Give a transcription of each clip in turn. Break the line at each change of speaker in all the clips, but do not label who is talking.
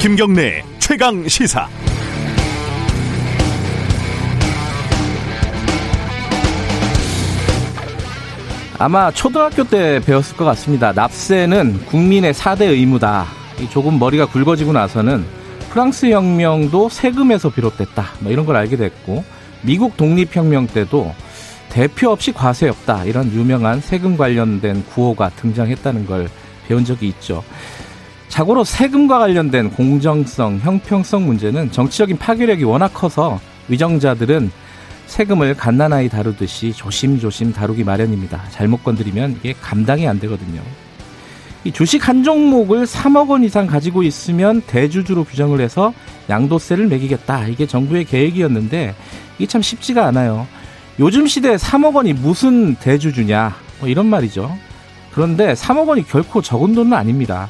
김경래 최강 시사.
아마 초등학교 때 배웠을 것 같습니다. 납세는 국민의 4대 의무다. 조금 머리가 굵어지고 나서는 프랑스 혁명도 세금에서 비롯됐다. 뭐 이런 걸 알게 됐고 미국 독립혁명 때도 대표 없이 과세 없다. 이런 유명한 세금 관련된 구호가 등장했다는 걸 배운 적이 있죠. 자고로 세금과 관련된 공정성, 형평성 문제는 정치적인 파괴력이 워낙 커서 위정자들은 세금을 갓난아이 다루듯이 조심조심 다루기 마련입니다. 잘못 건드리면 이게 감당이 안 되거든요. 이 주식 한 종목을 3억 원 이상 가지고 있으면 대주주로 규정을 해서 양도세를 매기겠다. 이게 정부의 계획이었는데 이게 참 쉽지가 않아요. 요즘 시대에 3억 원이 무슨 대주주냐. 뭐 이런 말이죠. 그런데 3억 원이 결코 적은 돈은 아닙니다.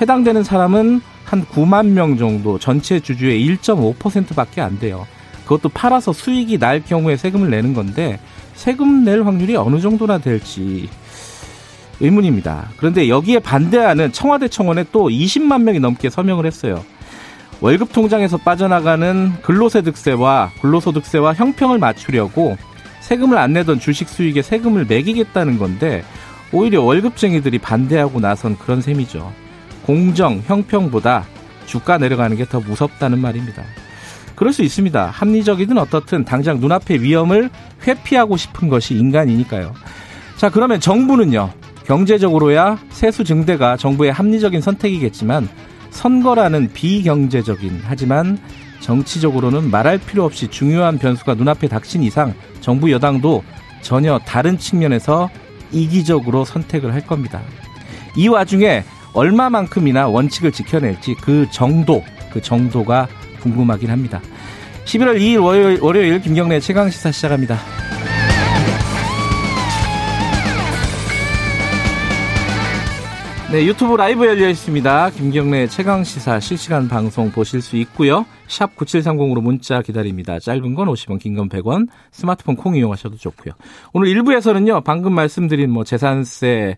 해당되는 사람은 한 9만 명 정도 전체 주주의 1.5%밖에 안 돼요. 그것도 팔아서 수익이 날 경우에 세금을 내는 건데 세금 낼 확률이 어느 정도나 될지 의문입니다. 그런데 여기에 반대하는 청와대 청원에 또 20만 명이 넘게 서명을 했어요. 월급 통장에서 빠져나가는 근로소득세와 근로소득세와 형평을 맞추려고 세금을 안 내던 주식 수익에 세금을 매기겠다는 건데 오히려 월급쟁이들이 반대하고 나선 그런 셈이죠. 공정, 형평보다 주가 내려가는 게 더 무섭다는 말입니다. 그럴 수 있습니다. 합리적이든 어떻든 당장 눈앞의 위험을 회피하고 싶은 것이 인간이니까요. 자, 그러면 정부는요. 경제적으로야 세수 증대가 정부의 합리적인 선택이겠지만 선거라는 비경제적인 하지만 정치적으로는 말할 필요 없이 중요한 변수가 눈앞에 닥친 이상 정부 여당도 전혀 다른 측면에서 이기적으로 선택을 할 겁니다. 이 와중에 얼마만큼이나 원칙을 지켜낼지 그 정도, 그 정도가 궁금하긴 합니다. 11월 2일 월요일, 월요일 김경래 최강시사 시작합니다. 네, 유튜브 라이브 열려 있습니다. 김경래 최강 시사 실시간 방송 보실 수 있고요. 샵 9730으로 문자 기다립니다. 짧은 건 50원, 긴 건 100원. 스마트폰 콩 이용하셔도 좋고요. 오늘 1부에서는요. 방금 말씀드린 뭐 재산세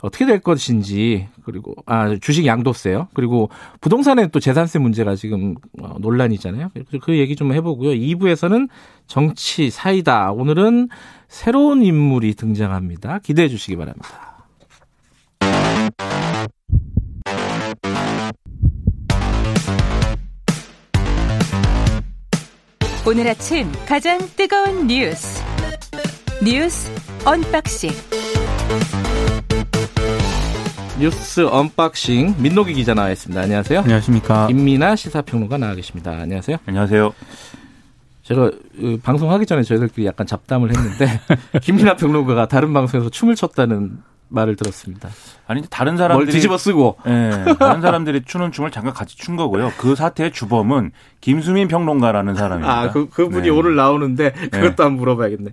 어떻게 될 것인지 그리고 아 주식 양도세요. 그리고 부동산에 또 재산세 문제가 지금 어, 논란이잖아요. 그 얘기 좀 해보고요. 2부에서는 정치 사이다. 오늘은 새로운 인물이 등장합니다. 기대해 주시기 바랍니다.
오늘 아침 가장 뜨거운 뉴스 뉴스 unboxing
뉴스 unboxing 민동기 기자 나와 있습니다. 안녕하세요.
안녕하십니까.
김민하 시사평론가 나와 계십니다. 안녕하세요.
안녕하세요.
제가 그 방송하기 전에 저희들끼리 약간 잡담을 했는데 김민하 평론가가 다른 방송에서 춤을 췄다는 말을 들었습니다.
아니 다른 사람들이
뭘 뒤집어 쓰고
예, 다른 사람들이 추는 춤을 잠깐 같이 춘 거고요. 그 사태의 주범은 김수민 평론가라는 사람입니다.
아, 그 그분이 네. 오늘 나오는데 그것도 네. 한번 물어봐야겠네.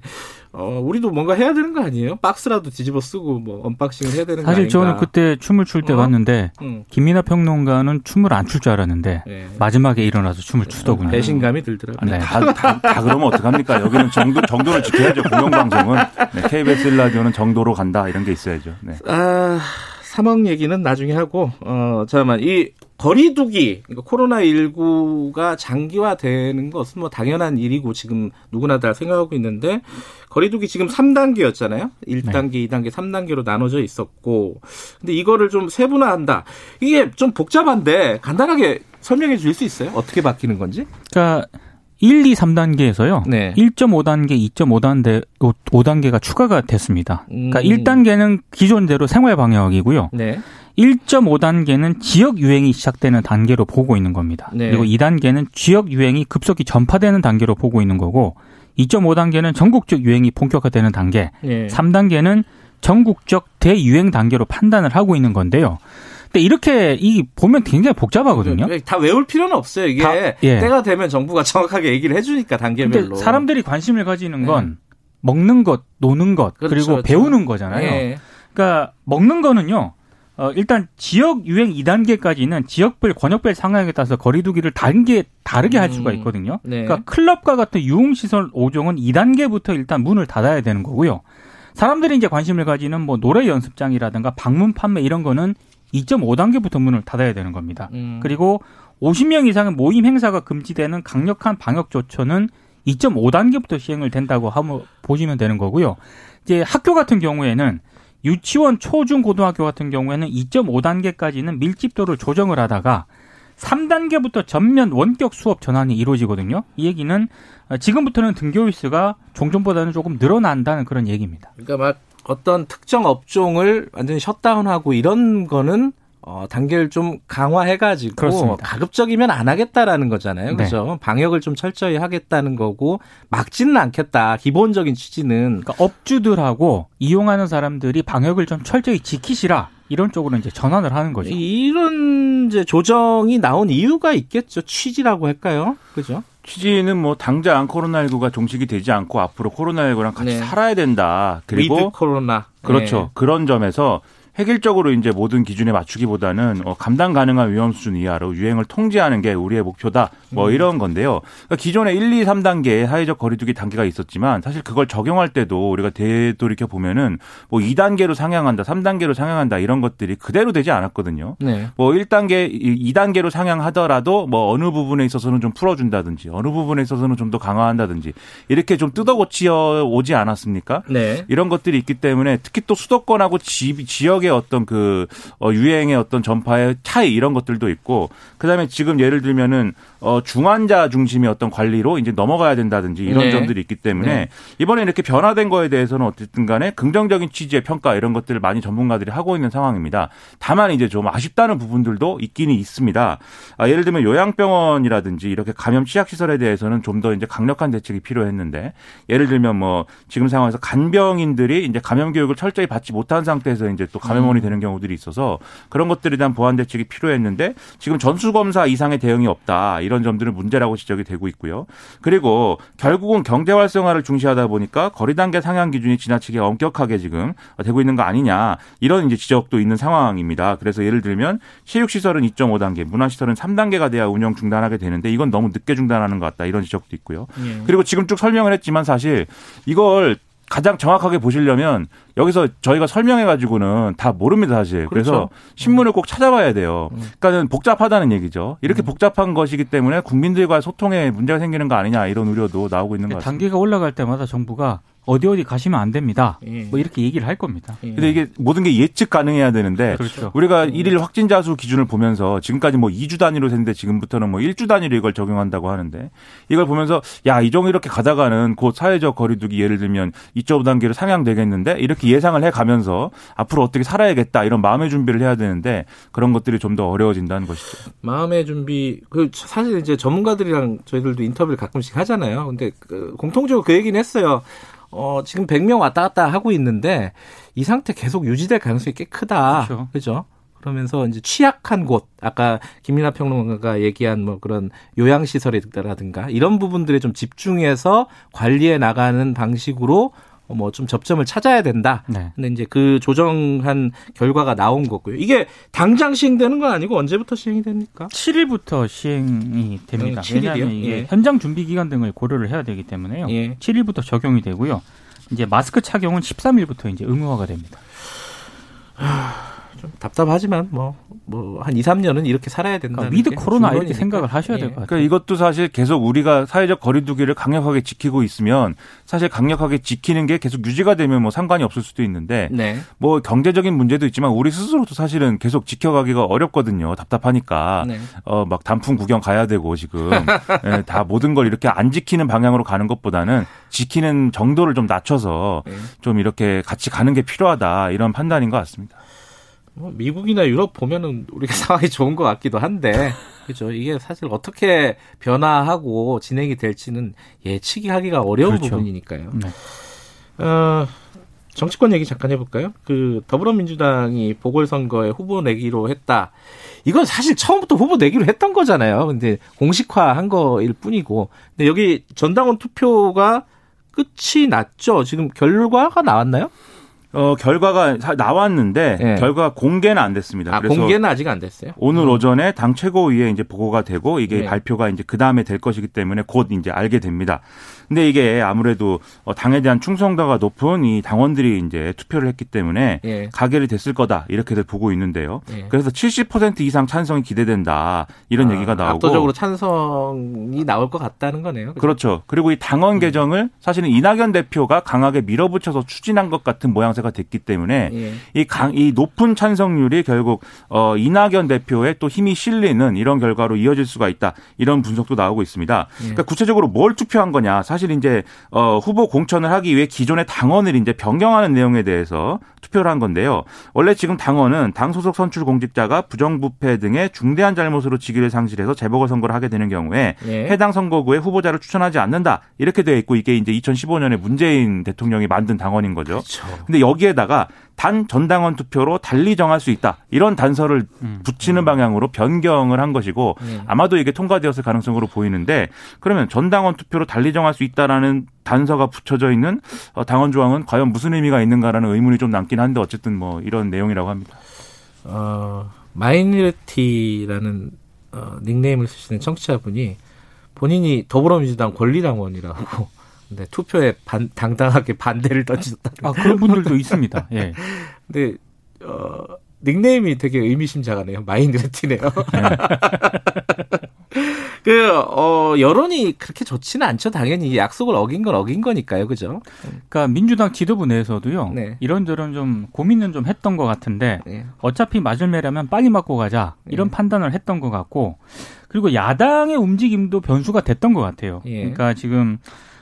어, 우리도 뭔가 해야 되는 거 아니에요? 박스라도 뒤집어 쓰고 뭐 unboxing을 해야 되는 거
사실 저는 그때 춤을 출때 어? 봤는데 응. 김민하 평론가는 춤을 안 출 줄 알았는데 네. 마지막에 일어나서 춤을 추더군요.
배신감이 들더라고요.
네. 다, 다, 다, 그러면 어떡합니까? 여기는 정도, 정도를 지켜야죠. 공영방송은. 네, KBS 라디오는 정도로 간다 이런 게 있어야죠. 네.
아, 3억 얘기는 나중에 하고, 어, 잠깐만, 이 거리두기, 그러니까 코로나19가 장기화되는 것은 뭐 당연한 일이고 지금 누구나 다 생각하고 있는데, 거리두기 지금 3단계였잖아요? 1단계, 네. 2단계, 3단계로 나눠져 있었고, 근데 이거를 좀 세분화한다. 이게 좀 복잡한데, 간단하게 설명해 줄수 있어요? 어떻게 바뀌는 건지?
그러니까, 1, 2, 3단계에서요. 네. 1.5단계, 2.5단계, 5단계가 추가가 됐습니다. 그러니까 음. 1단계는 기존대로 생활 방역이고요. 네. 1.5단계는 지역 유행이 시작되는 단계로 보고 있는 겁니다. 네. 그리고 2단계는 지역 유행이 급속히 전파되는 단계로 보고 있는 거고 2.5단계는 전국적 유행이 본격화되는 단계, 네. 3단계는 전국적 대유행 단계로 판단을 하고 있는 건데요. 근데 이렇게 이 보면 굉장히 복잡하거든요.
다 외울 필요는 없어요. 이게 다, 예. 때가 되면 정부가 정확하게 얘기를 해주니까 단계별로.
사람들이 관심을 가지는 건 네. 먹는 것, 노는 것, 그렇죠, 그리고 그렇죠. 배우는 거잖아요. 예. 그러니까 먹는 거는요. 어, 일단 지역 유행 2단계까지는 지역별 권역별 상황에 따라서 거리두기를 단계 다르게 할 수가 음. 있거든요. 네. 그러니까 클럽과 같은 유흥시설 5종은 2단계부터 일단 문을 닫아야 되는 거고요. 사람들이 이제 관심을 가지는 뭐 노래 연습장이라든가 방문 판매 이런 거는 2.5단계부터 문을 닫아야 되는 겁니다. 음. 그리고 50명 이상의 모임 행사가 금지되는 강력한 방역 조처는 2.5단계부터 시행을 된다고 하면 보시면 되는 거고요. 이제 학교 같은 경우에는 유치원, 초중, 고등학교 같은 경우에는 2.5단계까지는 밀집도를 조정을 하다가 3단계부터 전면 원격 수업 전환이 이루어지거든요. 이 얘기는 지금부터는 등교 일 수가 종전보다는 조금 늘어난다는 그런 얘기입니다.
그러니까 막 어떤 특정 업종을 완전히 셧다운하고 이런 거는 어, 단계를 좀 강화해가지고 그렇습니다. 가급적이면 안 하겠다라는 거잖아요. 그죠? 네. 방역을 좀 철저히 하겠다는 거고 막지는 않겠다. 기본적인 취지는
그러니까 업주들하고 이용하는 사람들이 방역을 좀 철저히 지키시라. 이런 쪽으로 이제 전환을 하는 거죠.
이런 이제 조정이 나온 이유가 있겠죠. 취지라고 할까요? 그죠?
취지는 뭐 당장 코로나19가 종식이 되지 않고 앞으로 코로나19랑 같이 네. 살아야 된다.
그리고 코로나.
그렇죠. 네. 그런 점에서 획일적으로 이제 모든 기준에 맞추기보다는 어, 감당 가능한 위험 수준 이하로 유행을 통제하는 게 우리의 목표다. 뭐 음. 이런 건데요. 그러니까 기존에 1, 2, 3단계의 사회적 거리두기 단계가 있었지만 사실 그걸 적용할 때도 우리가 되돌이켜 보면은 뭐 2단계로 상향한다, 3단계로 상향한다 이런 것들이 그대로 되지 않았거든요. 네. 뭐 1단계, 2단계로 상향하더라도 뭐 어느 부분에 있어서는 좀 풀어준다든지 어느 부분에 있어서는 좀 더 강화한다든지 이렇게 좀 뜯어고치어 오지 않았습니까? 네. 이런 것들이 있기 때문에 특히 또 수도권하고 지, 지역의 지역의 어떤 그 어, 유행의 어떤 전파의 차이 이런 것들도 있고 그다음에 지금 예를 들면은 어, 중환자 중심의 어떤 관리로 이제 넘어가야 된다든지 이런 네. 점들이 있기 때문에 네. 이번에 이렇게 변화된 거에 대해서는 어쨌든 간에 긍정적인 취지의 평가 이런 것들을 많이 전문가들이 하고 있는 상황입니다. 다만 이제 좀 아쉽다는 부분들도 있기는 있습니다. 아, 예를 들면 요양병원이라든지 이렇게 감염 취약시설에 대해서는 좀 더 이제 강력한 대책이 필요했는데 예를 들면 뭐 지금 상황에서 간병인들이 이제 감염 교육을 철저히 받지 못한 상태에서 이제 또 감염원이 음. 되는 경우들이 있어서 그런 것들에 대한 보완 대책이 필요했는데 지금 전수검사 이상의 대응이 없다. 이런 점들은 문제라고 지적이 되고 있고요. 그리고 결국은 경제 활성화를 중시하다 보니까 거리 단계 상향 기준이 지나치게 엄격하게 지금 되고 있는 거 아니냐 이런 이제 지적도 있는 상황입니다. 그래서 예를 들면 체육 시설은 2.5단계, 문화 시설은 3단계가 돼야 운영 중단하게 되는데 이건 너무 늦게 중단하는 것 같다 이런 지적도 있고요. 예. 그리고 지금 쭉 설명을 했지만 사실 이걸 가장 정확하게 보시려면 여기서 저희가 설명해 가지고는 다 모릅니다 사실. 그렇죠. 그래서 신문을 꼭 찾아봐야 돼요. 음. 그러니까는 복잡하다는 얘기죠. 이렇게 음. 복잡한 것이기 때문에 국민들과 소통에 문제가 생기는 거 아니냐 이런 우려도 나오고 있는 것 같습니다.
단계가 올라갈 때마다 정부가 어디 어디 가시면 안 됩니다. 예. 뭐 이렇게 얘기를 할 겁니다.
예. 근데 이게 모든 게 예측 가능해야 되는데 그렇죠. 우리가 음. 일일 확진자 수 기준을 보면서 지금까지 뭐 2주 단위로 했는데 지금부터는 뭐 1주 단위로 이걸 적용한다고 하는데 이걸 보면서 야, 이 정도 이렇게 가다가는 곧 사회적 거리두기 예를 들면 2.5단계로 상향되겠는데 이렇게 예상을 해 가면서 앞으로 어떻게 살아야겠다 이런 마음의 준비를 해야 되는데 그런 것들이 좀 더 어려워진다는 것이죠.
마음의 준비 그 사실 이제 전문가들이랑 저희들도 인터뷰를 가끔씩 하잖아요. 근데 그 공통적으로 그 얘기는 했어요. 어, 지금 100명 왔다 갔다 하고 있는데 이 상태 계속 유지될 가능성이 꽤 크다. 그렇죠. 그죠? 그러면서 이제 취약한 곳, 아까 김민하 평론가가 얘기한 뭐 그런 요양시설이라든가 이런 부분들에 좀 집중해서 관리해 나가는 방식으로 뭐 좀 접점을 찾아야 된다. 네. 근데 이제 그 조정한 결과가 나온 거고요. 이게 당장 시행되는 건 아니고 언제부터 시행이 됩니까?
7일부터 시행이 됩니다. 네, 왜냐하면 이게 예. 현장 준비 기간 등을 고려를 해야 되기 때문에요. 예. 7일부터 적용이 되고요. 이제 마스크 착용은 13일부터 이제 의무화가 됩니다.
좀 답답하지만 뭐 뭐 한 2, 3년은 이렇게 살아야 된다. 그러니까
with 코로나 이렇게 생각을 하셔야 예. 될것 같아요.
그러니까 이것도 사실 계속 우리가 사회적 거리두기를 강력하게 지키고 있으면 사실 강력하게 지키는 게 계속 유지가 되면 뭐 상관이 없을 수도 있는데 네. 뭐 경제적인 문제도 있지만 우리 스스로도 사실은 계속 지켜가기가 어렵거든요. 답답하니까 네. 어막 단풍 구경 가야 되고 지금 네, 다 모든 걸 이렇게 안 지키는 방향으로 가는 것보다는 지키는 정도를 좀 낮춰서 네. 좀 이렇게 같이 가는 게 필요하다 이런 판단인 것 같습니다.
뭐 미국이나 유럽 보면은 우리가 상황이 좋은 것 같기도 한데 그렇죠. 이게 사실 어떻게 변화하고 진행이 될지는 예측이 하기가 어려운 그렇죠. 부분이니까요. 네. 어, 정치권 얘기 잠깐 해볼까요? 그 더불어민주당이 보궐선거에 후보 내기로 했다. 이건 사실 처음부터 후보 내기로 했던 거잖아요. 근데 공식화한 거일 뿐이고. 근데 여기 전당원 투표가 끝이 났죠. 지금 결과가 나왔나요?
어, 결과가 나왔는데 네. 결과가 공개는 안 됐습니다.
아, 그래서 공개는 아직 안 됐어요?
오늘 음. 오전에 당 최고위에 이제 보고가 되고 이게 네. 발표가 이제 그 다음에 될 것이기 때문에 곧 이제 알게 됩니다. 근데 이게 아무래도 어, 당에 대한 충성도가 높은 이 당원들이 이제 투표를 했기 때문에 예. 가결이 됐을 거다 이렇게들 보고 있는데요. 예. 그래서 70% 이상 찬성이 기대된다 이런 아, 얘기가 나오고
압도적으로 찬성이 나올 것 같다는 거네요.
그렇죠. 그렇죠. 그리고 이 당원 음. 개정을 사실은 이낙연 대표가 강하게 밀어붙여서 추진한 것 같은 모양새가 됐기 때문에 예. 이, 강, 이 높은 찬성률이 결국 어, 이낙연 대표의 또 힘이 실리는 이런 결과로 이어질 수가 있다 이런 분석도 나오고 있습니다. 예. 그러니까 구체적으로 뭘 투표한 거냐 사실 사실 이제 어 후보 공천을 하기 위해 기존의 당원을 이제 변경하는 내용에 대해서 투표를 한 건데요. 원래 지금 당원은 당 소속 선출 공직자가 부정부패 등의 중대한 잘못으로 직위를 상실해서 재보궐 선거를 하게 되는 경우에 예. 해당 선거구에 후보자를 추천하지 않는다 이렇게 되어 있고 이게 이제 2015년에 문재인 대통령이 만든 당원인 거죠. 그렇죠. 근데 여기에다가 단 전당원 투표로 달리 정할 수 있다. 이런 단서를 음. 붙이는 방향으로 변경을 한 것이고 네. 아마도 이게 통과되었을 가능성으로 보이는데 그러면 전당원 투표로 달리 정할 수 있다라는 단서가 붙여져 있는 어, 당원 조항은 과연 무슨 의미가 있는가라는 의문이 좀 남긴 한데 어쨌든 뭐 이런 내용이라고 합니다.
어, minority라는 어, 닉네임을 쓰시는 청취자분이 본인이 더불어민주당 권리당원이라고 네, 투표에 반, 당당하게 반대를 던졌다.
아, 그런 분들도 있습니다. 예.
근데, 어, 닉네임이 되게 의미심장하네요. 마인드레티네요. 네. 그, 어, 여론이 그렇게 좋지는 않죠. 당연히 약속을 어긴 건 어긴 거니까요. 그죠?
그러니까 민주당 지도부 내에서도요. 네. 이런저런 좀 고민은 좀 했던 것 같은데 네. 어차피 맞을 매라면 빨리 맞고 가자. 이런 네. 판단을 했던 것 같고 그리고 야당의 움직임도 변수가 됐던 것 같아요. 예. 그러니까 지금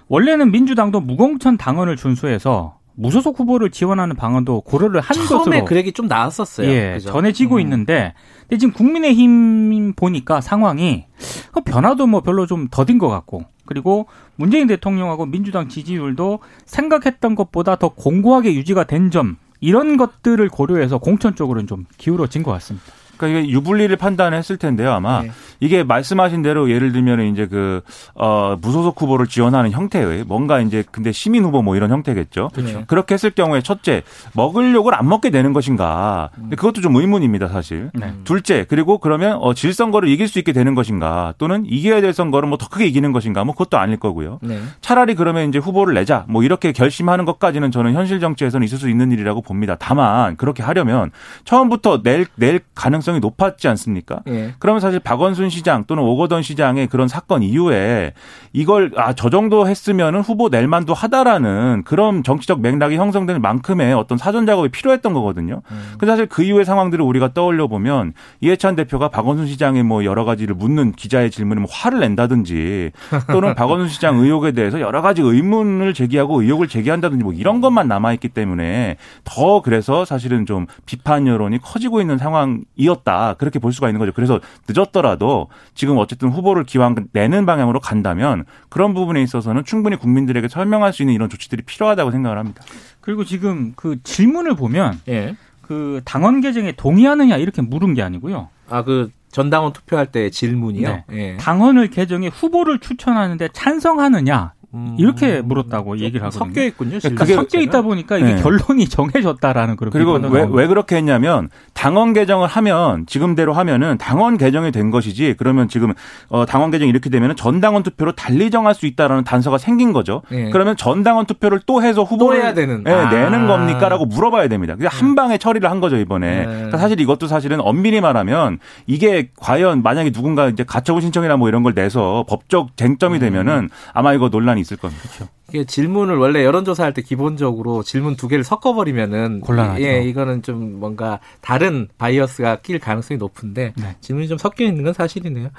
원래는 민주당도 무공천 당원을 준수해서 무소속 후보를 지원하는 방안도 고려를 한 처음에 것으로
처음에 그 얘기 좀 나왔었어요.
예, 그죠? 전해지고 음. 있는데 근데 지금 국민의힘 보니까 상황이 그 변화도 뭐 별로 좀 더딘 것 같고 그리고 문재인 대통령하고 민주당 지지율도 생각했던 것보다 더 공고하게 유지가 된 점 이런 것들을 고려해서 공천 쪽으로는 좀 기울어진 것 같습니다.
그러니까 이게 유불리를 판단했을 텐데요, 아마 네. 이게 말씀하신 대로 예를 들면 이제 그 어, 무소속 후보를 지원하는 형태의 뭔가 이제 근데 시민 후보 뭐 이런 형태겠죠. 그렇죠. 그렇게 했을 경우에 첫째 먹을 욕을 안 먹게 되는 것인가. 근데 그것도 좀 의문입니다, 사실. 네. 둘째 그리고 그러면 어, 질 선거를 이길 수 있게 되는 것인가 또는 이겨야 될 선거를 뭐 더 크게 이기는 것인가 뭐 그것도 아닐 거고요. 네. 차라리 그러면 이제 후보를 내자 뭐 이렇게 결심하는 것까지는 저는 현실 정치에서는 있을 수 있는 일이라고 봅니다. 다만 그렇게 하려면 처음부터 낼 낼 가능성 가능성이 높았지 않습니까? 예. 그러면 사실 박원순 시장 또는 오거돈 시장의 그런 사건 이후에 이걸 아 저 정도 했으면은 후보 낼 만도 하다라는 그런 정치적 맥락이 형성될 만큼의 어떤 사전 작업이 필요했던 거거든요. 음. 그 사실 그 이후의 상황들을 우리가 떠올려 보면 이해찬 대표가 박원순 시장의 뭐 여러 가지를 묻는 기자의 질문에 뭐 화를 낸다든지 또는 박원순 시장 의혹에 대해서 여러 가지 의문을 제기하고 의혹을 제기한다든지 뭐 이런 것만 남아 있기 때문에 더 그래서 사실은 좀 비판 여론이 커지고 있는 상황이었 늦었다 그렇게 볼 수가 있는 거죠. 그래서 늦었더라도 지금 어쨌든 후보를 기왕 내는 방향으로 간다면 그런 부분에 있어서는 충분히 국민들에게 설명할 수 있는 이런 조치들이 필요하다고 생각을 합니다.
그리고 지금 그 질문을 보면 예. 그 당원 개정에 동의하느냐 이렇게 물은 게 아니고요.
아 그 전당원 투표할 때 질문이요. 네.
예. 당원을 개정해 후보를 추천하는데 찬성하느냐 이렇게 물었다고 얘기를 하거든요.
섞여 있군요.
그러니까 섞여 있다 보니까 이게 네. 결론이 정해졌다라는 그런
그리고 왜, 왜 그렇게 했냐면 당원 개정을 하면 지금대로 하면은 당원 개정이 된 것이지 그러면 지금 어, 당원 개정이 이렇게 되면은 전당원 투표로 달리 정할 수 있다라는 단서가 생긴 거죠. 네. 그러면 전당원 투표를 또 해서 후보를
해야 되는
네, 아. 내는 겁니까라고 물어봐야 됩니다. 그냥 한 방에 처리를 한 거죠 이번에. 네. 그러니까 사실 이것도 사실은 엄밀히 말하면 이게 과연 만약에 누군가 이제 가처분 신청이나 뭐 이런 걸 내서 법적 쟁점이 음. 되면은 아마 이거 논란 이 있을 겁니다. 그렇죠.
이게 질문을 원래 여론조사할 때 기본적으로 질문 두 개를 섞어버리면은
곤란하죠.
예, 이거는 좀 뭔가 다른 bias가 낄 가능성이 높은데 네. 질문이 좀 섞여 있는 건 사실이네요.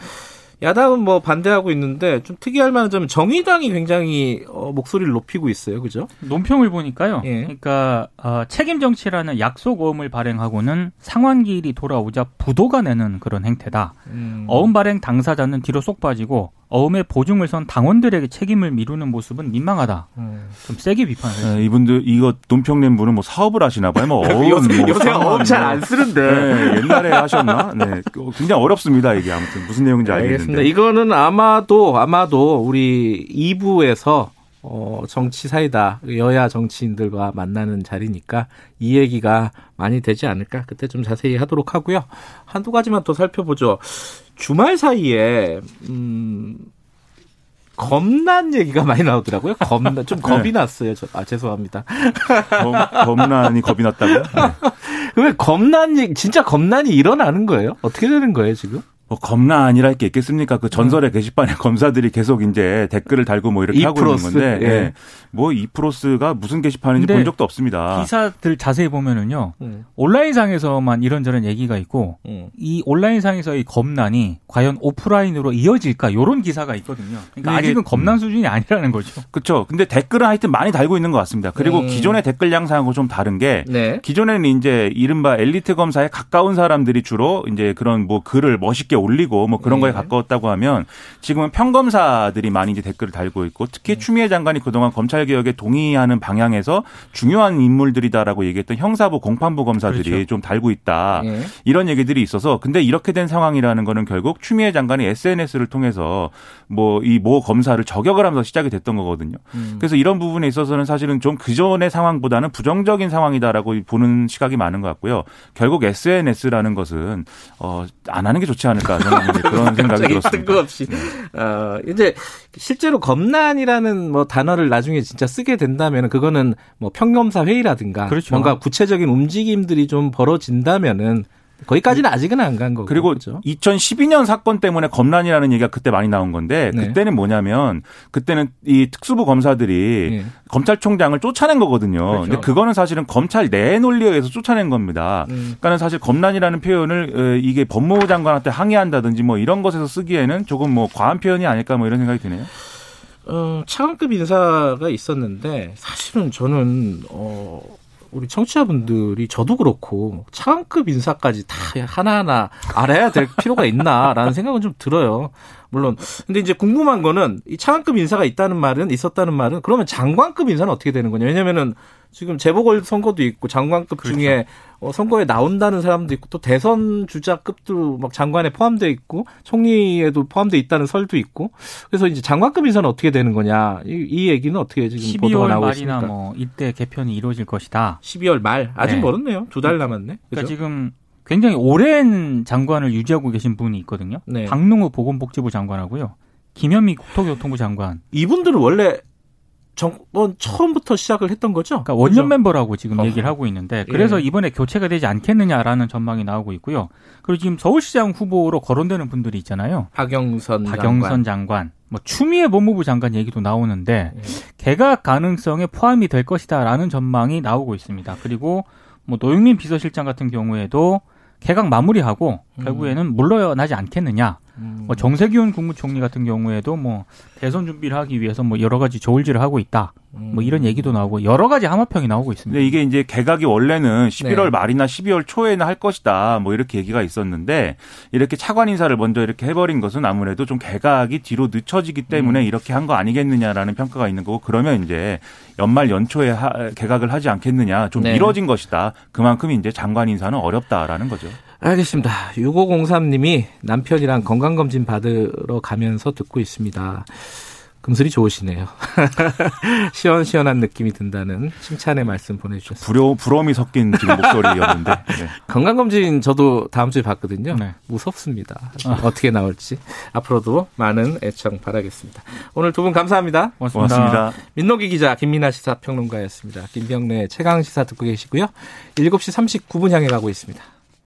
야당은 뭐 반대하고 있는데 좀 특이할 만한 점은 정의당이 굉장히 어, 목소리를 높이고 있어요, 그죠?
논평을 보니까요. 예. 그러니까 어, 책임 정치라는 약속 어음을 발행하고는 상환기일이 돌아오자 부도가 내는 그런 행태다. 음. 어음 발행 당사자는 뒤로 쏙 빠지고 어음의 보증을 선 당원들에게 책임을 미루는 모습은 민망하다. 음. 좀 세게 비판을
네, 이분들 이거 논평 낸 분은 뭐 사업을 하시나 봐요. 뭐 어음
요새, 뭐 요새 어음 잘 안 쓰는데
네, 옛날에 하셨나? 네, 굉장히 어렵습니다 이게 아무튼 무슨 내용인지 알겠는데. 알겠습니다.
이거는 아마도 아마도 우리 2부에서 어, 정치 사이다. 여야 정치인들과 만나는 자리니까 이 얘기가 많이 되지 않을까. 그때 좀 자세히 하도록 하고요. 한두 가지만 더 살펴보죠. 주말 사이에, 음, 검난 얘기가 많이 나오더라고요. 검난 좀 겁이 네. 났어요. 저, 아 죄송합니다.
검, 검난이 겁이 났다고요? 네.
왜 검난 얘기 진짜 검난이 일어나는 거예요? 어떻게 되는 거예요 지금?
뭐 겁나 아니랄 게 있겠습니까? 그 전설의 음. 게시판에 검사들이 계속 이제 댓글을 달고 뭐 이렇게 하고 있는 건데, 예. 예. 뭐 이프로스가 무슨 게시판인지 본 적도 없습니다.
기사들 자세히 보면은요, 음. 온라인상에서만 이런저런 얘기가 있고, 음. 이 온라인상에서의 검난이 과연 오프라인으로 이어질까? 요런 기사가 있거든요. 그러니까 아직은 검난 음. 수준이 아니라는 거죠.
그렇죠. 근데 댓글은 하여튼 많이 달고 있는 것 같습니다. 그리고 음. 기존의 댓글 양상하고 좀 다른 게, 네. 기존에는 이제 이른바 엘리트 검사에 가까운 사람들이 주로 이제 그런 뭐 글을 멋있게 올리고 뭐 그런 네. 거에 가까웠다고 하면 지금은 평검사들이 많이 이제 댓글을 달고 있고 특히 네. 추미애 장관이 그동안 검찰 개혁에 동의하는 방향에서 중요한 인물들이다라고 얘기했던 형사부 공판부 검사들이 그렇죠. 좀 달고 있다. 네. 이런 얘기들이 있어서 근데 이렇게 된 상황이라는 거는 결국 추미애 장관이 SNS를 통해서 뭐 이 모 검사를 저격을 하면서 시작이 됐던 거거든요. 음. 그래서 이런 부분에 있어서는 사실은 좀 그 전의 상황보다는 부정적인 상황이다라고 보는 시각이 많은 것 같고요. 결국 SNS라는 것은 어, 안 하는 게 좋지 않을까 저는 그런 생각이 들었습니다.
뜬금없이. 네. 어, 이제 실제로 검난이라는 뭐 단어를 나중에 진짜 쓰게 된다면 그거는 뭐 평검사 회의라든가 그렇죠. 뭔가 구체적인 움직임들이 좀 벌어진다면은 거기까지는 아직은 안 간 거고.
그리고 그렇죠? 2012년 사건 때문에 검란이라는 얘기가 그때 많이 나온 건데 네. 그때는 뭐냐면 그때는 이 특수부 검사들이 네. 검찰총장을 쫓아낸 거거든요. 그렇죠. 근데 그거는 사실은 검찰 내 논리에 의해서 쫓아낸 겁니다. 음. 그러니까는 사실 검란이라는 표현을 어, 이게 법무부 장관한테 항의한다든지 뭐 이런 것에서 쓰기에는 조금 뭐 과한 표현이 아닐까 뭐 이런 생각이 드네요.
어, 차관급 인사가 있었는데 사실은 저는 어 우리 청취자분들이 저도 그렇고 차관급 인사까지 다 하나하나 알아야 될 필요가 있나라는 생각은 좀 들어요. 물론 근데 이제 궁금한 거는 이 차관급 인사가 있다는 말은 있었다는 말은 그러면 장관급 인사는 어떻게 되는 거냐? 왜냐면은 지금 재보궐 선거도 있고 장관급 그렇죠. 중에 어, 선거에 나온다는 사람도 있고 또 대선 주자급도 막 장관에 포함돼 있고 총리에도 포함돼 있다는 설도 있고 그래서 이제 장관급 인사는 어떻게 되는 거냐 이, 이 얘기는 어떻게 지금 보도가 나오고 있습니까? 12월 말이나 뭐
이때 개편이 이루어질 것이다.
12월 말 아직 네. 멀었네요. 두 달 남았네. 그러니까
그죠? 지금 굉장히 오랜 장관을 유지하고 계신 분이 있거든요. 네. 박능우 보건복지부 장관하고요. 김현미 국토교통부 장관.
이분들은 원래 정권 처음부터 시작을 했던 거죠?
그러니까 원년 그렇죠? 멤버라고 지금 어. 얘기를 하고 있는데 그래서 예. 이번에 교체가 되지 않겠느냐라는 전망이 나오고 있고요. 그리고 지금 서울시장 후보로 거론되는 분들이 있잖아요.
박영선
박영선 장관, 장관 뭐 추미애 법무부 장관 얘기도 나오는데 예. 개각 가능성에 포함이 될 것이다라는 전망이 나오고 있습니다. 그리고 뭐 노영민 비서실장 같은 경우에도 개각 마무리하고 음. 결국에는 물러나지 않겠느냐. 음. 뭐 정세균 국무총리 같은 경우에도 뭐 대선 준비를 하기 위해서 뭐 여러 가지 조울질을 하고 있다. 뭐 이런 음. 얘기도 나오고 여러 가지 함화평이 나오고 있습니다.
근 이게 이제 개각이 원래는 11월 네. 말이나 12월 초에는 할 것이다. 뭐 이렇게 얘기가 있었는데 이렇게 차관 인사를 먼저 이렇게 해버린 것은 아무래도 좀 개각이 뒤로 늦춰지기 때문에 음. 이렇게 한 거 아니겠느냐라는 평가가 있는 거고 그러면 이제 연말 연초에 하, 개각을 하지 않겠느냐 좀 네. 미뤄진 것이다. 그만큼 이제 장관 인사는 어렵다라는 거죠.
알겠습니다. 6503님이 남편이랑 건강검진 받으러 가면서 듣고 있습니다. 금슬이 좋으시네요. 시원시원한 느낌이 든다는 칭찬의 말씀 보내주셨습니다.
부러, 부러움이 섞인 지금 목소리였는데. 네.
건강검진 저도 다음 주에 봤거든요. 네. 무섭습니다. 아. 어떻게 나올지. 앞으로도 많은 애청 바라겠습니다. 오늘 두 분 감사합니다.
고맙습니다. 고맙습니다.
민노기 기자, 김민아 시사평론가였습니다. 김병래 최강 시사 듣고 계시고요. 7시 39분 향해 가고 있습니다.